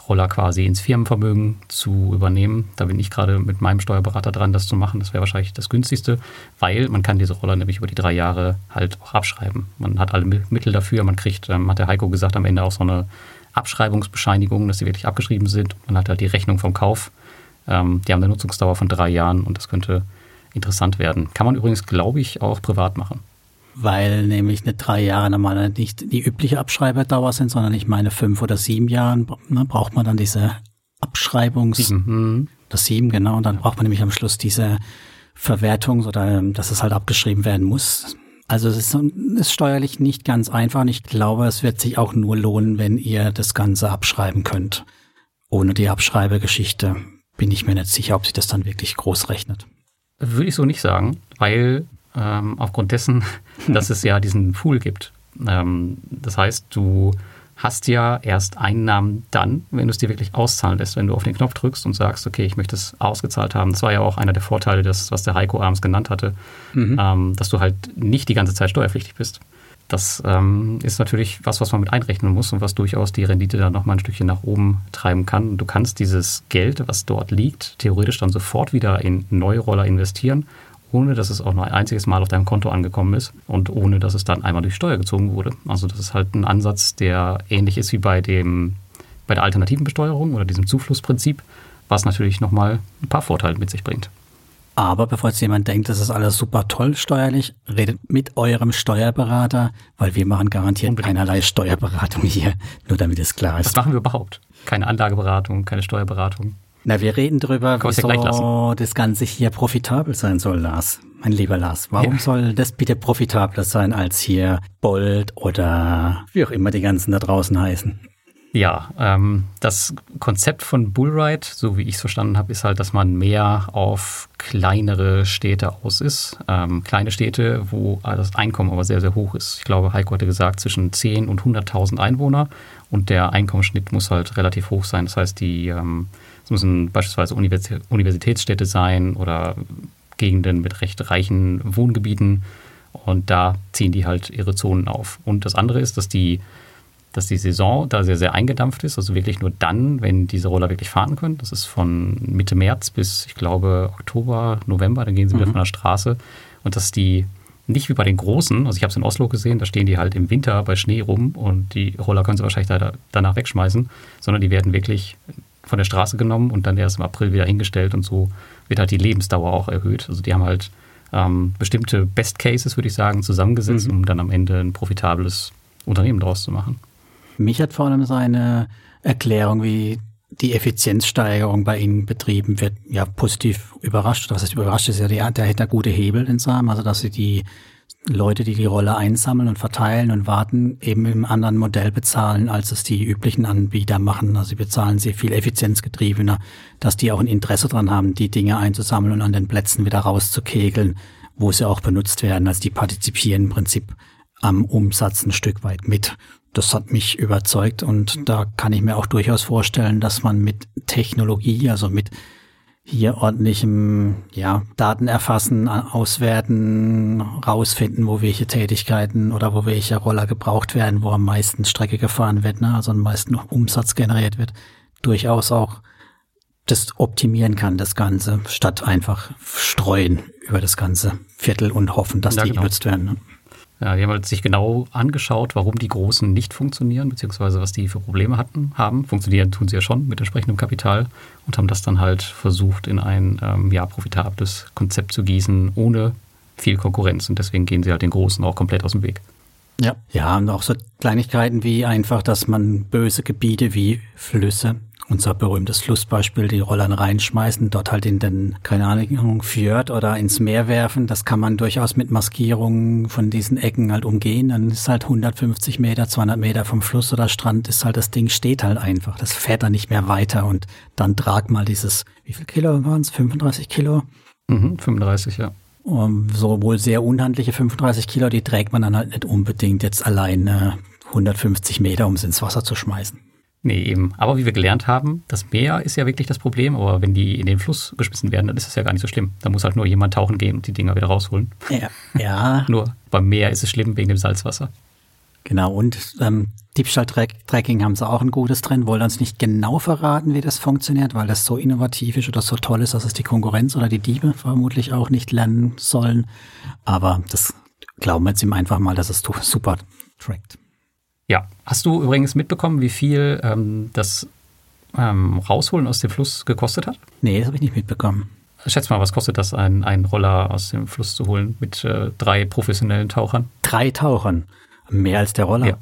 Roller quasi ins Firmenvermögen zu übernehmen. Da bin ich gerade mit meinem Steuerberater dran, das zu machen. Das wäre wahrscheinlich das günstigste, weil man kann diese Roller nämlich über die drei Jahre halt auch abschreiben. Man hat alle Mittel dafür. Man kriegt, ähm, hat der Heiko gesagt, am Ende auch so eine Abschreibungsbescheinigung, dass sie wirklich abgeschrieben sind. Man hat halt die Rechnung vom Kauf. Ähm, die haben eine Nutzungsdauer von drei Jahren und das könnte interessant werden. Kann man übrigens, glaube ich, auch privat machen. Weil nämlich eine drei Jahre normal nicht die übliche Abschreiberdauer sind, sondern ich meine fünf oder sieben Jahren ne, braucht man dann diese Abschreibungs... Sieben. Mhm. Das sieben, genau. Und dann braucht man nämlich am Schluss diese Verwertungs- oder ähm, dass es halt abgeschrieben werden muss. Also es ist, ist steuerlich nicht ganz einfach und ich glaube, es wird sich auch nur lohnen, wenn ihr das Ganze abschreiben könnt. Ohne die Abschreibegeschichte bin ich mir nicht sicher, ob sich das dann wirklich groß rechnet. Würde ich so nicht sagen, weil ähm, aufgrund dessen, dass es ja diesen Pool gibt. Ähm, das heißt, du hast ja erst Einnahmen dann, wenn du es dir wirklich auszahlen lässt, wenn du auf den Knopf drückst und sagst, okay, ich möchte es ausgezahlt haben. Das war ja auch einer der Vorteile, des, was der Heiko abends genannt hatte, mhm. ähm, dass du halt nicht die ganze Zeit steuerpflichtig bist. Das ähm, ist natürlich was, was man mit einrechnen muss und was durchaus die Rendite dann nochmal ein Stückchen nach oben treiben kann. Du kannst dieses Geld, was dort liegt, theoretisch dann sofort wieder in neue Roller investieren ohne dass es auch nur ein einziges Mal auf deinem Konto angekommen ist und ohne dass es dann einmal durch Steuer gezogen wurde. Also das ist halt ein Ansatz, der ähnlich ist wie bei dem bei der alternativen Besteuerung oder diesem Zuflussprinzip, was natürlich nochmal ein paar Vorteile mit sich bringt. Aber bevor jetzt jemand denkt, das ist alles super toll steuerlich, redet mit eurem Steuerberater, weil wir machen garantiert Unbedingt. keinerlei Steuerberatung hier, nur damit es klar ist. Was machen wir überhaupt? Keine Anlageberatung, keine Steuerberatung. Na, wir reden drüber, wieso das Ganze hier profitabel sein soll, Lars. Mein lieber Lars, warum ja. soll das bitte profitabler sein als hier Bolt oder wie auch immer die ganzen da draußen heißen? Ja, ähm, das Konzept von Bullride, so wie ich es verstanden habe, ist halt, dass man mehr auf kleinere Städte aus ist. Ähm, kleine Städte, wo das Einkommen aber sehr, sehr hoch ist. Ich glaube, Heiko hatte gesagt, zwischen 10 und 100.000 Einwohner und der Einkommensschnitt muss halt relativ hoch sein. Das heißt, die ähm, es müssen beispielsweise Universitätsstädte sein oder Gegenden mit recht reichen Wohngebieten. Und da ziehen die halt ihre Zonen auf. Und das andere ist, dass die, dass die Saison da sehr, sehr eingedampft ist. Also wirklich nur dann, wenn diese Roller wirklich fahren können. Das ist von Mitte März bis, ich glaube, Oktober, November. Dann gehen sie mhm. wieder von der Straße. Und dass die nicht wie bei den großen, also ich habe es in Oslo gesehen, da stehen die halt im Winter bei Schnee rum und die Roller können sie wahrscheinlich da, danach wegschmeißen, sondern die werden wirklich von der Straße genommen und dann erst im April wieder hingestellt und so wird halt die Lebensdauer auch erhöht. Also die haben halt ähm, bestimmte Best Cases, würde ich sagen, zusammengesetzt, mhm. um dann am Ende ein profitables Unternehmen daraus zu machen. Mich hat vor allem seine Erklärung, wie die Effizienzsteigerung bei Ihnen betrieben wird, ja positiv überrascht. Was heißt überrascht ist ja, der, der hätte gute Hebel in Samen, also dass Sie die Leute, die die Rolle einsammeln und verteilen und warten, eben im anderen Modell bezahlen, als es die üblichen Anbieter machen. Also sie bezahlen sehr viel effizienzgetriebener, dass die auch ein Interesse dran haben, die Dinge einzusammeln und an den Plätzen wieder rauszukegeln, wo sie auch benutzt werden. Also die partizipieren im Prinzip am Umsatz ein Stück weit mit. Das hat mich überzeugt und da kann ich mir auch durchaus vorstellen, dass man mit Technologie, also mit hier ordentlichem ja, Daten erfassen, auswerten, rausfinden, wo welche Tätigkeiten oder wo welche Roller gebraucht werden, wo am meisten Strecke gefahren wird, ne, also am meisten Umsatz generiert wird, durchaus auch das optimieren kann, das Ganze, statt einfach streuen über das ganze Viertel und hoffen, dass ja, die genau. genutzt werden. Ne? Ja, die haben halt sich genau angeschaut, warum die Großen nicht funktionieren, beziehungsweise was die für Probleme hatten, haben. Funktionieren tun sie ja schon mit entsprechendem Kapital und haben das dann halt versucht, in ein ähm, ja, profitables Konzept zu gießen, ohne viel Konkurrenz. Und deswegen gehen sie halt den Großen auch komplett aus dem Weg. Ja, ja, und auch so Kleinigkeiten wie einfach, dass man böse Gebiete wie Flüsse unser berühmtes Flussbeispiel, die Rollern reinschmeißen, dort halt in den, keine Ahnung, Fjord oder ins Meer werfen. Das kann man durchaus mit Maskierungen von diesen Ecken halt umgehen. Dann ist halt 150 Meter, 200 Meter vom Fluss oder Strand ist halt das Ding steht halt einfach. Das fährt dann nicht mehr weiter und dann trag mal dieses, wie viel Kilo waren es? 35 Kilo? Mhm, 35, ja. Um, so wohl sehr unhandliche 35 Kilo, die trägt man dann halt nicht unbedingt jetzt allein äh, 150 Meter, um es ins Wasser zu schmeißen. Nee, eben. Aber wie wir gelernt haben, das Meer ist ja wirklich das Problem. Aber wenn die in den Fluss geschmissen werden, dann ist das ja gar nicht so schlimm. Da muss halt nur jemand tauchen gehen und die Dinger wieder rausholen. Ja. ja. (laughs) nur beim Meer ist es schlimm wegen dem Salzwasser. Genau, und ähm, Diebstahl-Tracking haben sie auch ein gutes drin, wollen uns nicht genau verraten, wie das funktioniert, weil das so innovativ ist oder so toll ist, dass es die Konkurrenz oder die Diebe vermutlich auch nicht lernen sollen. Aber das glauben wir jetzt ihm einfach mal, dass es super trackt. Ja, hast du übrigens mitbekommen, wie viel ähm, das ähm, Rausholen aus dem Fluss gekostet hat? Nee, das habe ich nicht mitbekommen. Schätz mal, was kostet das, einen Roller aus dem Fluss zu holen mit äh, drei professionellen Tauchern? drei Tauchern. Mehr als der Roller. Ja.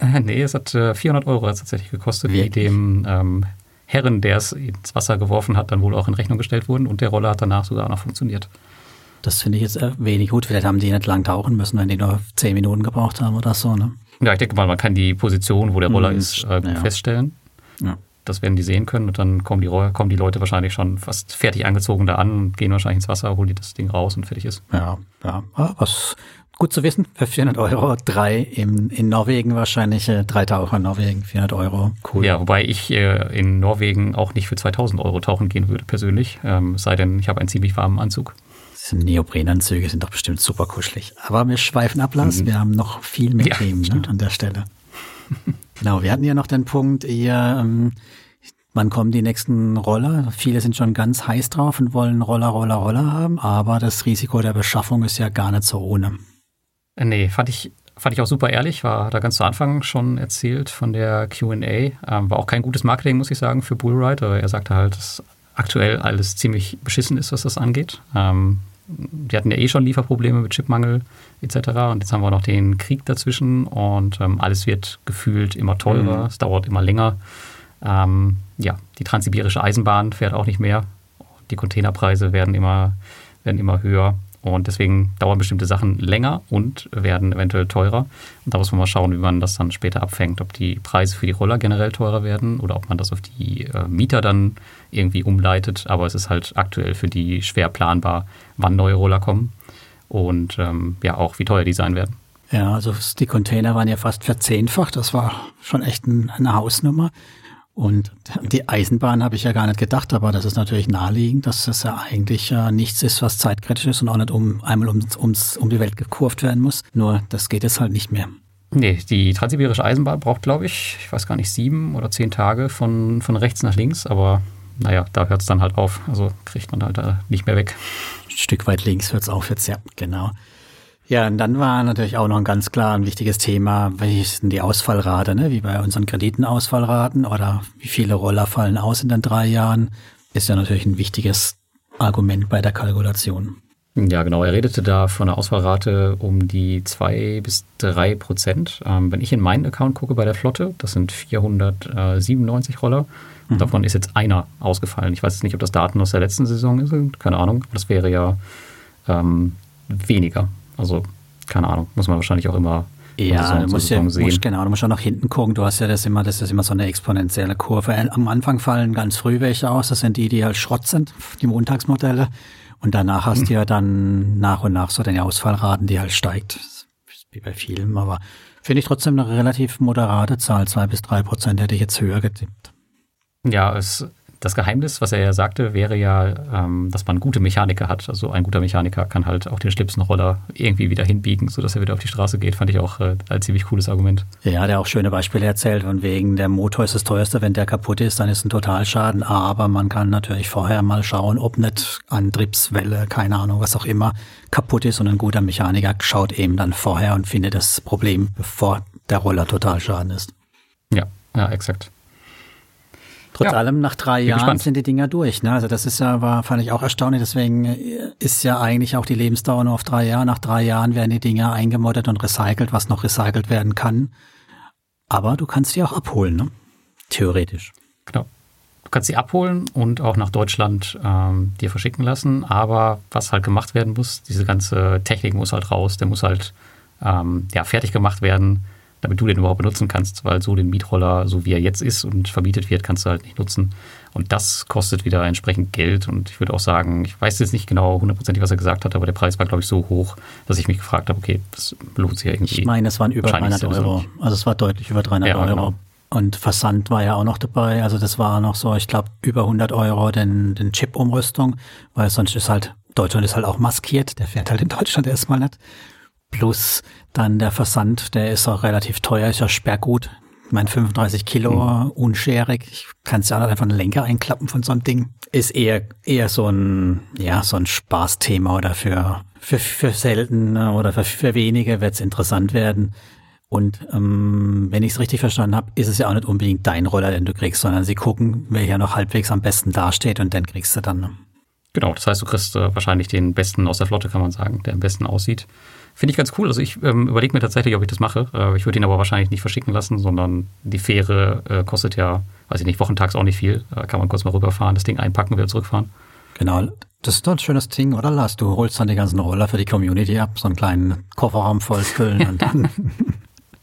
Äh, nee, es hat äh, 400 Euro tatsächlich gekostet, Wirklich? die dem ähm, Herren, der es ins Wasser geworfen hat, dann wohl auch in Rechnung gestellt wurden und der Roller hat danach sogar noch funktioniert. Das finde ich jetzt äh, wenig gut. Vielleicht haben die nicht lang tauchen müssen, wenn die nur zehn Minuten gebraucht haben oder so. Ne? Ja, ich denke mal, man kann die Position, wo der Roller mhm, ist, äh, ja. feststellen. Ja. Das werden die sehen können und dann kommen die, kommen die Leute wahrscheinlich schon fast fertig angezogen da an, gehen wahrscheinlich ins Wasser, holen die das Ding raus und fertig ist. Ja, ja. Ah, was gut zu wissen. Für 400 Euro drei im, in Norwegen wahrscheinlich, äh, drei Taucher in Norwegen, 400 Euro. Cool. Ja, wobei ich äh, in Norwegen auch nicht für 2000 Euro tauchen gehen würde persönlich, ähm, sei denn, ich habe einen ziemlich warmen Anzug. Diese Neoprenanzüge sind doch bestimmt super kuschelig. Aber wir schweifen ab, Lars. Mhm. Wir haben noch viel mehr ja, Themen ne, an der Stelle. (laughs) genau, wir hatten ja noch den Punkt, ihr, ähm, wann kommen die nächsten Roller? Viele sind schon ganz heiß drauf und wollen Roller, Roller, Roller haben, aber das Risiko der Beschaffung ist ja gar nicht so ohne. Äh, nee, fand ich, fand ich auch super ehrlich, war da ganz zu Anfang schon erzählt von der QA. Ähm, war auch kein gutes Marketing, muss ich sagen, für Bullride. Er sagte halt, dass aktuell alles ziemlich beschissen ist, was das angeht. Ähm, die hatten ja eh schon Lieferprobleme mit Chipmangel etc. Und jetzt haben wir noch den Krieg dazwischen und ähm, alles wird gefühlt immer teurer, mhm. es dauert immer länger. Ähm, ja, die transsibirische Eisenbahn fährt auch nicht mehr. Die Containerpreise werden immer, werden immer höher. Und deswegen dauern bestimmte Sachen länger und werden eventuell teurer. Und da muss man mal schauen, wie man das dann später abfängt. Ob die Preise für die Roller generell teurer werden oder ob man das auf die äh, Mieter dann irgendwie umleitet. Aber es ist halt aktuell für die schwer planbar, wann neue Roller kommen und ähm, ja auch, wie teuer die sein werden. Ja, also die Container waren ja fast verzehnfacht. Das war schon echt ein, eine Hausnummer. Und die Eisenbahn habe ich ja gar nicht gedacht, aber das ist natürlich naheliegend, dass das ja eigentlich äh, nichts ist, was zeitkritisch ist und auch nicht um einmal ums, ums, um die Welt gekurvt werden muss. Nur das geht jetzt halt nicht mehr. Nee, die transsibirische Eisenbahn braucht, glaube ich, ich weiß gar nicht, sieben oder zehn Tage von, von rechts nach links, aber naja, da hört es dann halt auf. Also kriegt man halt da nicht mehr weg. Ein Stück weit links hört es auf jetzt, ja, genau. Ja, und dann war natürlich auch noch ein ganz klar ein wichtiges Thema, welche sind die Ausfallrate, ne? wie bei unseren Kreditenausfallraten oder wie viele Roller fallen aus in den drei Jahren, ist ja natürlich ein wichtiges Argument bei der Kalkulation. Ja, genau. Er redete da von einer Ausfallrate um die zwei bis drei Prozent. Ähm, wenn ich in meinen Account gucke bei der Flotte, das sind 497 Roller. Mhm. Davon ist jetzt einer ausgefallen. Ich weiß jetzt nicht, ob das Daten aus der letzten Saison sind. Keine Ahnung. Das wäre ja ähm, weniger. Also, keine Ahnung, muss man wahrscheinlich auch immer ja, du musst ja, musst, genau, du musst auch nach hinten gucken. Du hast ja das immer, das ist immer so eine exponentielle Kurve. Am Anfang fallen ganz früh welche aus. Das sind die, die halt Schrott sind, die Montagsmodelle. Und danach hast hm. du ja dann nach und nach so deine Ausfallraten, die halt steigt. Wie bei vielen, aber finde ich trotzdem eine relativ moderate Zahl. Zwei bis drei Prozent hätte ich jetzt höher getippt. Ja, es das Geheimnis, was er ja sagte, wäre ja, ähm, dass man gute Mechaniker hat. Also ein guter Mechaniker kann halt auch den Schlipsenroller irgendwie wieder hinbiegen, sodass er wieder auf die Straße geht. Fand ich auch äh, ein ziemlich cooles Argument. Ja, der auch schöne Beispiele erzählt. Und wegen der Motor ist das teuerste, wenn der kaputt ist, dann ist ein Totalschaden. Aber man kann natürlich vorher mal schauen, ob nicht Antriebswelle, keine Ahnung, was auch immer, kaputt ist. Und ein guter Mechaniker schaut eben dann vorher und findet das Problem, bevor der Roller Totalschaden ist. Ja, ja, exakt. Trotz ja. allem, nach drei Jahren gespannt. sind die Dinger durch. Ne? Also das ist ja, war, fand ich auch erstaunlich. Deswegen äh, ist ja eigentlich auch die Lebensdauer nur auf drei Jahre. Nach drei Jahren werden die Dinger eingemoddet und recycelt, was noch recycelt werden kann. Aber du kannst die auch abholen, ne? Theoretisch. Genau. Du kannst sie abholen und auch nach Deutschland ähm, dir verschicken lassen. Aber was halt gemacht werden muss, diese ganze Technik muss halt raus. Der muss halt ähm, ja, fertig gemacht werden damit du den überhaupt benutzen kannst, weil so den Mietroller, so wie er jetzt ist und vermietet wird, kannst du halt nicht nutzen. Und das kostet wieder entsprechend Geld. Und ich würde auch sagen, ich weiß jetzt nicht genau hundertprozentig, was er gesagt hat, aber der Preis war, glaube ich, so hoch, dass ich mich gefragt habe, okay, das lohnt sich ja irgendwie. Ich meine, es waren über 300 Euro. Also es war deutlich über 300 ja, Euro. Genau. Und Versand war ja auch noch dabei. Also das war noch so, ich glaube, über 100 Euro den, den Chip-Umrüstung, weil sonst ist halt, Deutschland ist halt auch maskiert. Der fährt halt in Deutschland erstmal nicht. Plus dann der Versand, der ist auch relativ teuer, ist ja Sperrgut. Ich meine, 35 Kilo mhm. unscherig. Ich kann es ja einfach einen Lenker einklappen von so einem Ding. Ist eher, eher so ein, ja, so ein Spaßthema oder für, für, für selten oder für, für wenige wird es interessant werden. Und ähm, wenn ich es richtig verstanden habe, ist es ja auch nicht unbedingt dein Roller, den du kriegst, sondern sie gucken, welcher noch halbwegs am besten dasteht und den kriegst du dann. Genau, das heißt, du kriegst äh, wahrscheinlich den besten aus der Flotte, kann man sagen, der am besten aussieht. Finde ich ganz cool. Also ich ähm, überlege mir tatsächlich, ob ich das mache. Äh, ich würde ihn aber wahrscheinlich nicht verschicken lassen, sondern die Fähre äh, kostet ja, weiß ich nicht, wochentags auch nicht viel. Da kann man kurz mal rüberfahren, das Ding einpacken, wieder zurückfahren. Genau, das ist doch ein schönes Ding, oder Lars? Du holst dann die ganzen Roller für die Community ab, so einen kleinen Kofferraum vollfüllen und dann.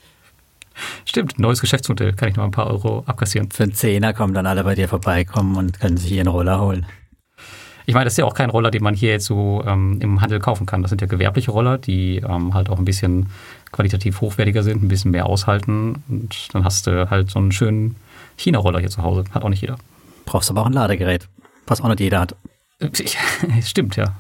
(laughs) Stimmt, neues Geschäftsmodell, kann ich noch ein paar Euro abkassieren. Für einen Zehner kommen dann alle bei dir vorbeikommen und können sich einen Roller holen. Ich meine, das ist ja auch kein Roller, den man hier jetzt so ähm, im Handel kaufen kann. Das sind ja gewerbliche Roller, die ähm, halt auch ein bisschen qualitativ hochwertiger sind, ein bisschen mehr aushalten. Und dann hast du halt so einen schönen China-Roller hier zu Hause. Hat auch nicht jeder. Brauchst aber auch ein Ladegerät, was auch nicht jeder hat. (laughs) Stimmt, ja.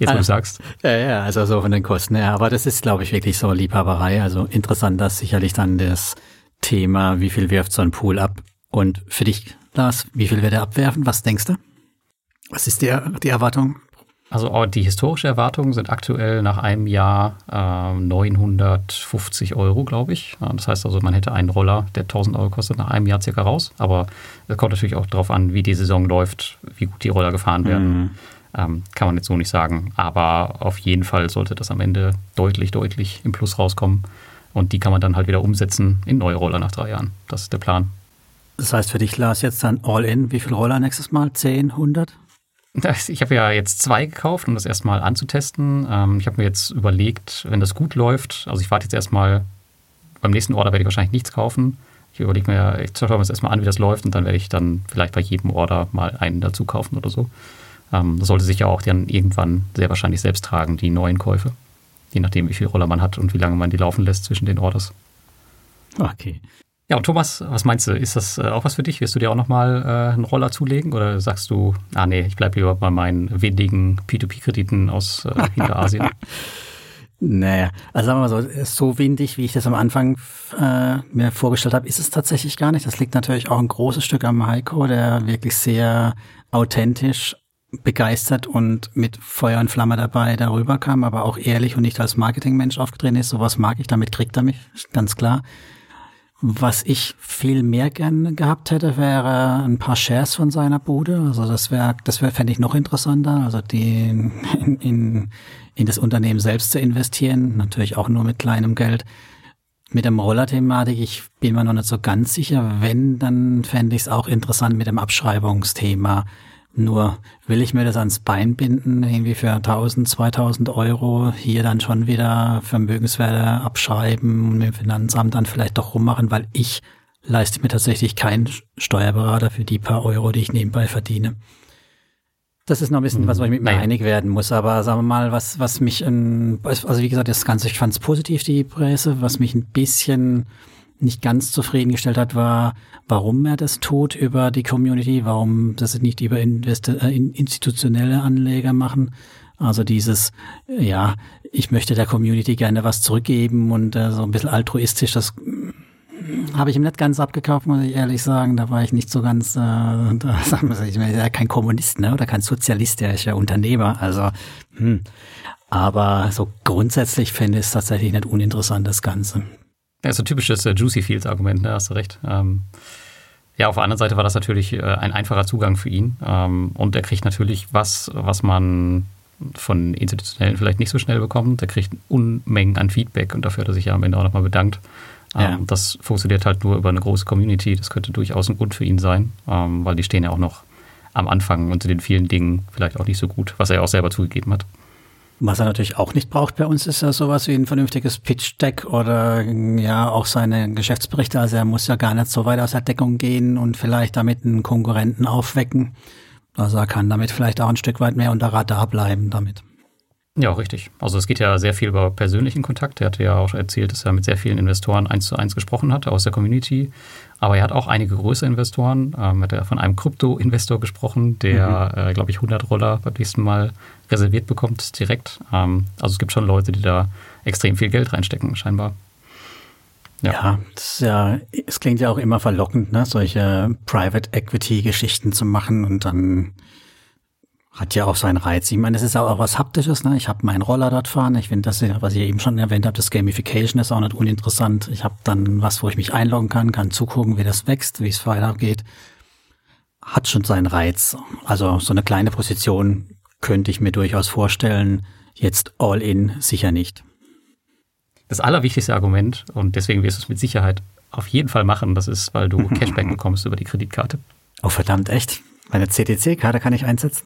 Jetzt, wo du sagst. Ja, ja, also so von den Kosten her. Aber das ist, glaube ich, wirklich so Liebhaberei. Also interessant, dass sicherlich dann das Thema, wie viel wirft so ein Pool ab? Und für dich, Lars, wie viel wird er abwerfen? Was denkst du? Was ist die, die Erwartung? Also oh, die historische Erwartungen sind aktuell nach einem Jahr äh, 950 Euro, glaube ich. Das heißt also, man hätte einen Roller, der 1000 Euro kostet, nach einem Jahr circa raus. Aber es kommt natürlich auch darauf an, wie die Saison läuft, wie gut die Roller gefahren werden. Mhm. Ähm, kann man jetzt so nicht sagen. Aber auf jeden Fall sollte das am Ende deutlich, deutlich im Plus rauskommen. Und die kann man dann halt wieder umsetzen in neue Roller nach drei Jahren. Das ist der Plan. Das heißt für dich, Lars, jetzt dann All-In, wie viele Roller nächstes Mal? 10, 100? Ich habe ja jetzt zwei gekauft, um das erstmal anzutesten. Ähm, ich habe mir jetzt überlegt, wenn das gut läuft, also ich warte jetzt erstmal, beim nächsten Order werde ich wahrscheinlich nichts kaufen. Ich überlege mir, ich schaue mir das erstmal an, wie das läuft und dann werde ich dann vielleicht bei jedem Order mal einen dazu kaufen oder so. Ähm, das sollte sich ja auch dann irgendwann sehr wahrscheinlich selbst tragen, die neuen Käufe. Je nachdem, wie viel Roller man hat und wie lange man die laufen lässt zwischen den Orders. Okay. Ja, und Thomas, was meinst du? Ist das äh, auch was für dich? Wirst du dir auch nochmal äh, einen Roller zulegen oder sagst du, ah nee, ich bleibe lieber bei meinen windigen P2P-Krediten aus äh, Hinterasien? (laughs) Naja, also sagen wir mal so, so windig, wie ich das am Anfang äh, mir vorgestellt habe, ist es tatsächlich gar nicht. Das liegt natürlich auch ein großes Stück am Heiko, der wirklich sehr authentisch begeistert und mit Feuer und Flamme dabei darüber kam, aber auch ehrlich und nicht als Marketingmensch aufgetreten ist. Sowas mag ich, damit kriegt er mich, ganz klar. Was ich viel mehr gern gehabt hätte, wäre ein paar Shares von seiner Bude. Also das wäre, das wäre, fände ich noch interessanter. Also die (laughs) in, in, in das Unternehmen selbst zu investieren, natürlich auch nur mit kleinem Geld. Mit dem Roller-Thematik, ich bin mir noch nicht so ganz sicher. Wenn, dann fände ich es auch interessant mit dem Abschreibungsthema. Nur will ich mir das ans Bein binden, irgendwie für 1000, 2000 Euro, hier dann schon wieder Vermögenswerte abschreiben und mit dem Finanzamt dann vielleicht doch rummachen, weil ich leiste mir tatsächlich keinen Steuerberater für die paar Euro, die ich nebenbei verdiene. Das ist noch ein bisschen, was ich mit mir einig werden muss. Aber sagen wir mal, was, was mich, also wie gesagt, das Ganze, ich fand es positiv, die Presse, was mich ein bisschen nicht ganz zufriedengestellt hat, war, warum er das tut über die Community, warum das nicht über Investi äh, institutionelle Anleger machen. Also dieses, ja, ich möchte der Community gerne was zurückgeben und äh, so ein bisschen altruistisch, das mm, habe ich ihm nicht ganz abgekauft, muss ich ehrlich sagen. Da war ich nicht so ganz, äh, da (laughs) sagen wir, ich bin ja kein Kommunist, ne? Oder kein Sozialist, der ist ja Unternehmer. Also, hm. Aber so grundsätzlich finde ich es tatsächlich nicht uninteressant, das Ganze. Ja, so ein typisches äh, Juicy Fields Argument, ne, hast du recht. Ähm, ja, auf der anderen Seite war das natürlich äh, ein einfacher Zugang für ihn. Ähm, und er kriegt natürlich was, was man von Institutionellen vielleicht nicht so schnell bekommt. Er kriegt Unmengen an Feedback und dafür hat er sich ja am Ende auch nochmal bedankt. Ähm, ja. Das funktioniert halt nur über eine große Community. Das könnte durchaus ein Grund für ihn sein, ähm, weil die stehen ja auch noch am Anfang und zu den vielen Dingen vielleicht auch nicht so gut, was er ja auch selber zugegeben hat. Was er natürlich auch nicht braucht bei uns, ist ja sowas wie ein vernünftiges Pitch-Deck oder ja auch seine Geschäftsberichte. Also er muss ja gar nicht so weit aus der Deckung gehen und vielleicht damit einen Konkurrenten aufwecken. Also er kann damit vielleicht auch ein Stück weit mehr unter Radar bleiben damit. Ja, richtig. Also es geht ja sehr viel über persönlichen Kontakt. Er hatte ja auch erzählt, dass er mit sehr vielen Investoren eins zu eins gesprochen hat aus der Community. Aber er hat auch einige größere Investoren. Ähm, hat er von einem Krypto-Investor gesprochen, der, mhm. äh, glaube ich, 100 Roller beim nächsten Mal reserviert bekommt direkt. Ähm, also es gibt schon Leute, die da extrem viel Geld reinstecken, scheinbar. Ja, ja, das ja, es klingt ja auch immer verlockend, ne, solche Private Equity Geschichten zu machen und dann hat ja auch seinen Reiz. Ich meine, es ist auch was Haptisches. Ne? Ich habe meinen Roller dort fahren. Ich finde das, was ich eben schon erwähnt habe, das Gamification ist auch nicht uninteressant. Ich habe dann was, wo ich mich einloggen kann, kann zugucken, wie das wächst, wie es weitergeht. hat schon seinen Reiz. Also so eine kleine Position könnte ich mir durchaus vorstellen. Jetzt all in sicher nicht. Das allerwichtigste Argument, und deswegen wirst du es mit Sicherheit auf jeden Fall machen, das ist, weil du (laughs) Cashback bekommst über die Kreditkarte. Oh verdammt, echt? Meine CTC-Karte kann ich einsetzen?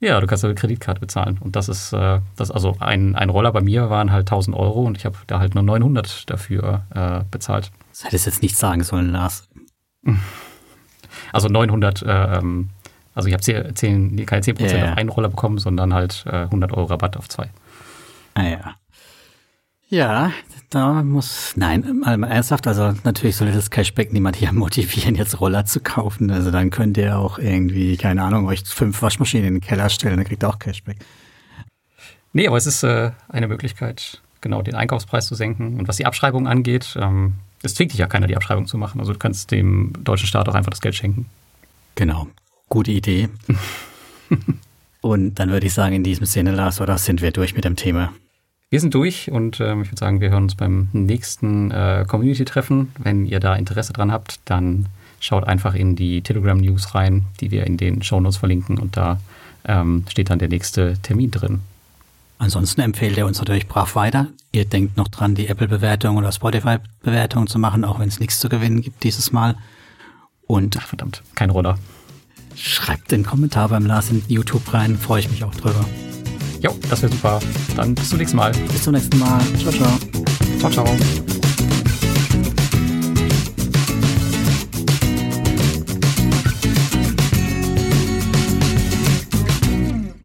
Ja, du kannst über Kreditkarte bezahlen. Und das ist, äh, das also ein, ein Roller bei mir waren halt 1000 Euro und ich habe da halt nur 900 dafür äh, bezahlt. Das hättest du jetzt nicht sagen sollen, Lars. (laughs) Also 900, äh, ähm, also ich habe 10, keine 10% yeah. auf einen Roller bekommen, sondern halt äh, 100 Euro Rabatt auf zwei. Ah ja. Ja, da muss, nein, mal ernsthaft, also natürlich sollte das Cashback niemand hier (laughs) motivieren, jetzt Roller zu kaufen. Also dann könnt ihr auch irgendwie, keine Ahnung, euch fünf Waschmaschinen in den Keller stellen, dann kriegt ihr auch Cashback. Nee, aber es ist äh, eine Möglichkeit, genau den Einkaufspreis zu senken. Und was die Abschreibung angeht, ähm, es zwingt dich ja keiner, die Abschreibung zu machen. Also du kannst dem deutschen Staat auch einfach das Geld schenken. Genau, gute Idee. (laughs) Und dann würde ich sagen, in diesem Sinne, Lars, oder sind wir durch mit dem Thema? Wir sind durch und ähm, ich würde sagen, wir hören uns beim nächsten äh, Community-Treffen. Wenn ihr da Interesse dran habt, dann schaut einfach in die Telegram-News rein, die wir in den Shownotes verlinken und da ähm, steht dann der nächste Termin drin. Ansonsten empfehlt ihr uns natürlich brav weiter. Ihr denkt noch dran, die Apple-Bewertung oder Spotify-Bewertung zu machen, auch wenn es nichts zu gewinnen gibt dieses Mal. Und Ach, verdammt, kein Roller. Schreibt den Kommentar beim Lars in YouTube rein, freue ich mich auch drüber. Jo, das wäre super. Dann bis zum nächsten Mal. Bis zum nächsten Mal. Ciao, ciao. Ciao, ciao.